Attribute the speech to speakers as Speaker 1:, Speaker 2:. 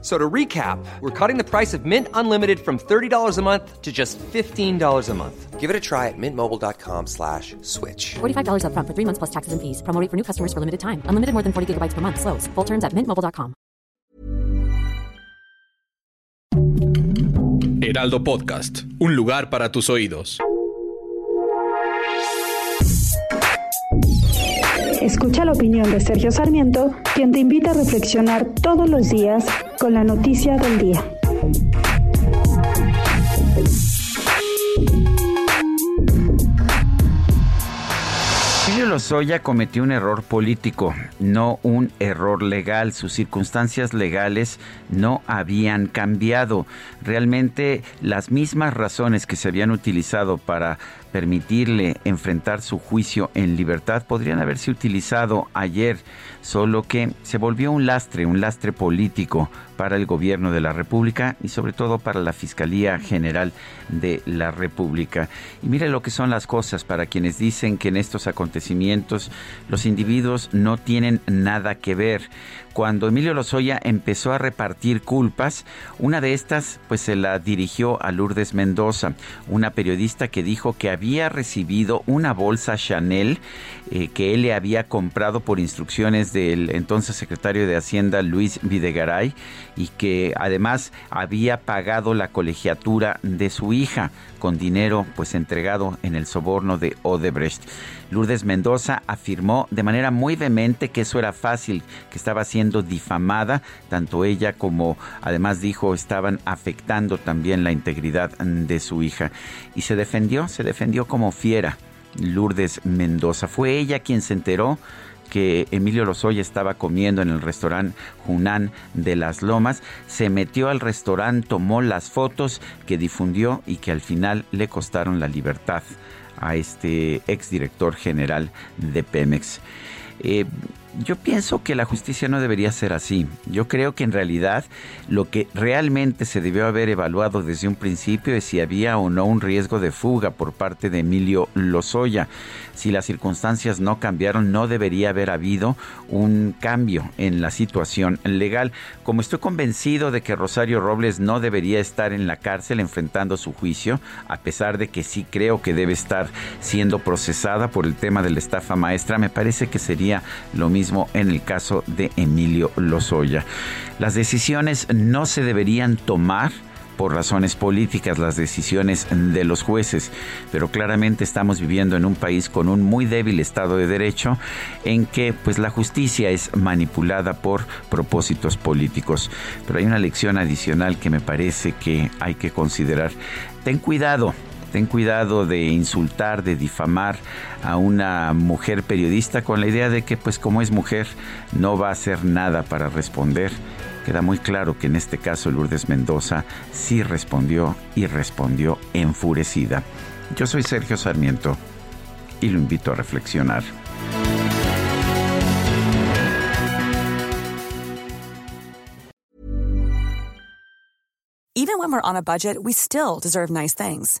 Speaker 1: So to recap, we're cutting the price of Mint Unlimited from $30 a month to just $15 a month.
Speaker 2: Give it a try at mintmobile.com slash switch.
Speaker 3: $45 up front for three months plus taxes and fees. Promo rate for new customers for limited time. Unlimited more than 40 gigabytes per month. Slows. Full terms at mintmobile.com.
Speaker 4: Heraldo Podcast. Un lugar para tus oídos.
Speaker 5: Escucha la opinión de Sergio Sarmiento, quien te invita a reflexionar todos los días con la noticia del día.
Speaker 6: Emilio Lozoya cometió un error político, no un error legal. Sus circunstancias legales no habían cambiado. Realmente las mismas razones que se habían utilizado para permitirle enfrentar su juicio en libertad podrían haberse utilizado ayer, solo que se volvió un lastre, un lastre político para el gobierno de la República y sobre todo para la Fiscalía General de la República. Y mire lo que son las cosas para quienes dicen que en estos acontecimientos los individuos no tienen nada que ver cuando Emilio Lozoya empezó a repartir culpas, una de estas pues se la dirigió a Lourdes Mendoza, una periodista que dijo que había recibido una bolsa Chanel eh, que él le había comprado por instrucciones del entonces secretario de Hacienda Luis Videgaray y que además había pagado la colegiatura de su hija con dinero pues entregado en el soborno de Odebrecht. Lourdes Mendoza afirmó de manera muy vehemente que eso era fácil, que estaba siendo difamada, tanto ella como además dijo estaban afectando también la integridad de su hija. Y se defendió, se defendió como fiera. Lourdes Mendoza. Fue ella quien se enteró que Emilio Lozoya estaba comiendo en el restaurante Junán de las Lomas, se metió al restaurante, tomó las fotos que difundió y que al final le costaron la libertad a este exdirector general de Pemex. Eh, yo pienso que la justicia no debería ser así. Yo creo que en realidad lo que realmente se debió haber evaluado desde un principio es si había o no un riesgo de fuga por parte de Emilio Lozoya. Si las circunstancias no cambiaron, no debería haber habido un cambio en la situación legal. Como estoy convencido de que Rosario Robles no debería estar en la cárcel enfrentando su juicio, a pesar de que sí creo que debe estar siendo procesada por el tema de la estafa maestra, me parece que sería lo en el caso de Emilio Lozoya. Las decisiones no se deberían tomar por razones políticas las decisiones de los jueces, pero claramente estamos viviendo en un país con un muy débil Estado de Derecho en que pues la justicia es manipulada por propósitos políticos. Pero hay una lección adicional que me parece que hay que considerar. Ten cuidado, ten cuidado de insultar, de difamar a una mujer periodista con la idea de que pues como es mujer no va a hacer nada para responder. Queda muy claro que en este caso Lourdes Mendoza sí respondió y respondió enfurecida. Yo soy Sergio Sarmiento y lo invito a reflexionar.
Speaker 7: Even when we're on a budget, we still deserve nice things.